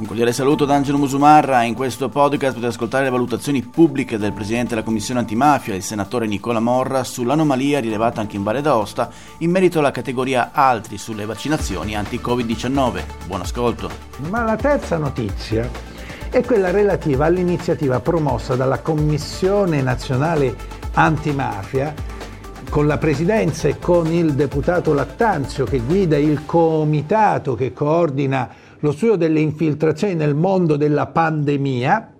Un cordiale saluto da Angelo Musumarra. In questo podcast potete ascoltare le valutazioni pubbliche del Presidente della Commissione antimafia, il senatore Nicola Morra, sull'anomalia rilevata anche in Valle d'Aosta in merito alla categoria altri sulle vaccinazioni anti-Covid-19. Buon ascolto. Ma la terza notizia è quella relativa all'iniziativa promossa dalla Commissione nazionale antimafia con la presidenza e con il deputato Lattanzio che guida il comitato che coordina lo studio delle infiltrazioni nel mondo della pandemia,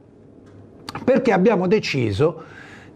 perché abbiamo deciso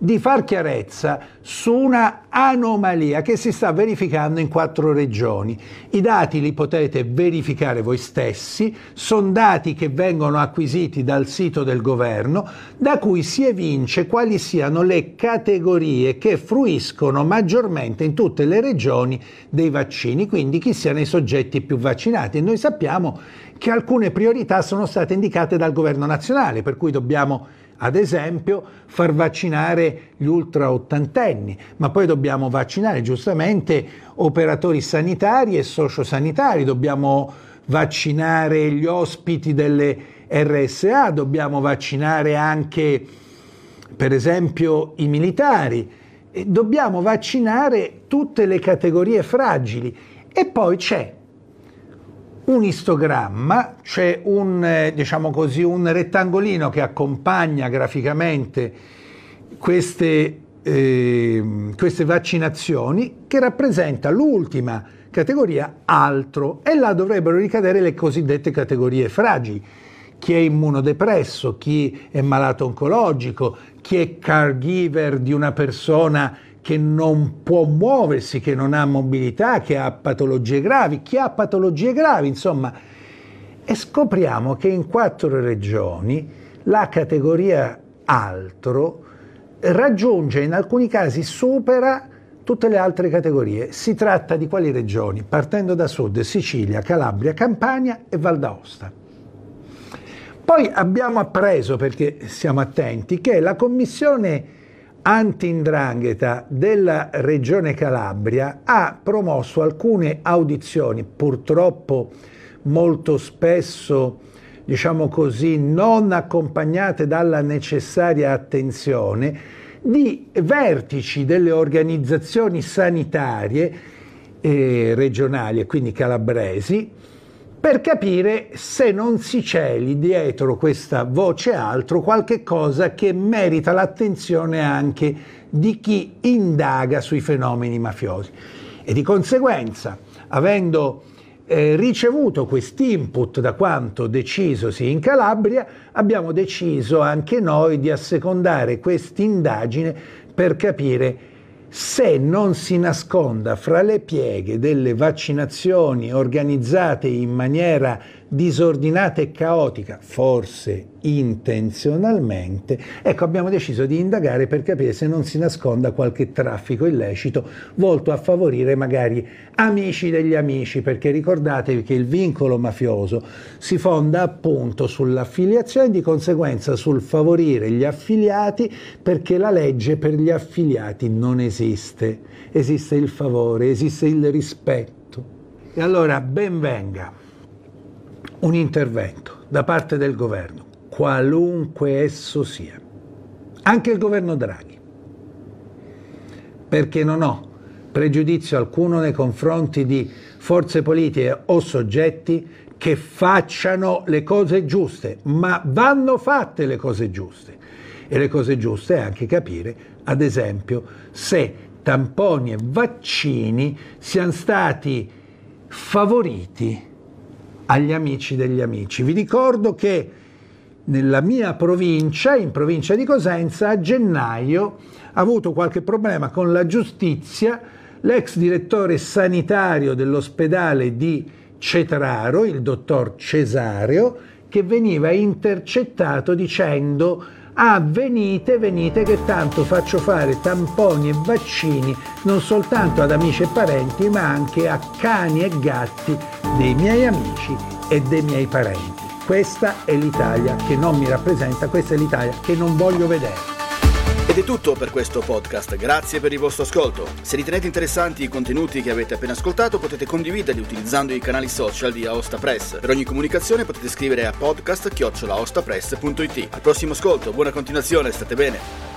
di far chiarezza su una anomalia che si sta verificando in quattro regioni. I dati li potete verificare voi stessi, sono dati che vengono acquisiti dal sito del governo, da cui si evince quali siano le categorie che fruiscono maggiormente in tutte le regioni dei vaccini, quindi chi siano i soggetti più vaccinati. E noi sappiamo che alcune priorità sono state indicate dal governo nazionale, per cui dobbiamo ad esempio far vaccinare gli ultra ottantenni, ma poi dobbiamo vaccinare giustamente operatori sanitari e sociosanitari, dobbiamo vaccinare gli ospiti delle RSA, dobbiamo vaccinare anche per esempio i militari, dobbiamo vaccinare tutte le categorie fragili. E poi c'è un istogramma, cioè un, eh, diciamo così, un rettangolino che accompagna graficamente queste, eh, queste vaccinazioni che rappresenta l'ultima categoria altro e là dovrebbero ricadere le cosiddette categorie fragili. Chi è immunodepresso, chi è malato oncologico, chi è caregiver di una persona che non può muoversi, che non ha mobilità, che ha patologie gravi, chi ha patologie gravi, insomma. E scopriamo che in quattro regioni la categoria altro raggiunge, in alcuni casi supera tutte le altre categorie. Si tratta di quali regioni? Partendo da sud, Sicilia, Calabria, Campania e Val d'Aosta. Poi abbiamo appreso, perché siamo attenti, che la Commissione anti-indrangheta della regione Calabria ha promosso alcune audizioni, purtroppo molto spesso, diciamo così, non accompagnate dalla necessaria attenzione, di vertici delle organizzazioni sanitarie eh, regionali e quindi calabresi, per capire se non si celi dietro questa voce altro qualche cosa che merita l'attenzione anche di chi indaga sui fenomeni mafiosi. E di conseguenza, avendo eh, ricevuto quest'input da quanto decisosi in Calabria, abbiamo deciso anche noi di assecondare quest'indagine per capire se non si nasconda fra le pieghe delle vaccinazioni organizzate in maniera disordinata e caotica, forse intenzionalmente, ecco abbiamo deciso di indagare per capire se non si nasconda qualche traffico illecito volto a favorire magari amici degli amici, perché ricordatevi che il vincolo mafioso si fonda appunto sull'affiliazione e di conseguenza sul favorire gli affiliati perché la legge per gli affiliati non esiste, esiste il favore, esiste il rispetto. E allora ben venga un intervento da parte del governo, qualunque esso sia, anche il governo Draghi, perché non ho pregiudizio alcuno nei confronti di forze politiche o soggetti che facciano le cose giuste, ma vanno fatte le cose giuste. E le cose giuste è anche capire, ad esempio, se tamponi e vaccini siano stati favoriti agli amici degli amici. Vi ricordo che nella mia provincia, in provincia di Cosenza, a gennaio ha avuto qualche problema con la giustizia l'ex direttore sanitario dell'ospedale di Cetraro, il dottor Cesareo, che veniva intercettato dicendo ah venite, venite che tanto faccio fare tamponi e vaccini non soltanto ad amici e parenti ma anche a cani e gatti dei miei amici e dei miei parenti. Questa è l'Italia che non mi rappresenta, questa è l'Italia che non voglio vedere. Ed è tutto per questo podcast, grazie per il vostro ascolto. Se ritenete interessanti i contenuti che avete appena ascoltato potete condividerli utilizzando i canali social di Aosta Press. Per ogni comunicazione potete scrivere a podcast.ostapress.it. Al prossimo ascolto, buona continuazione, state bene.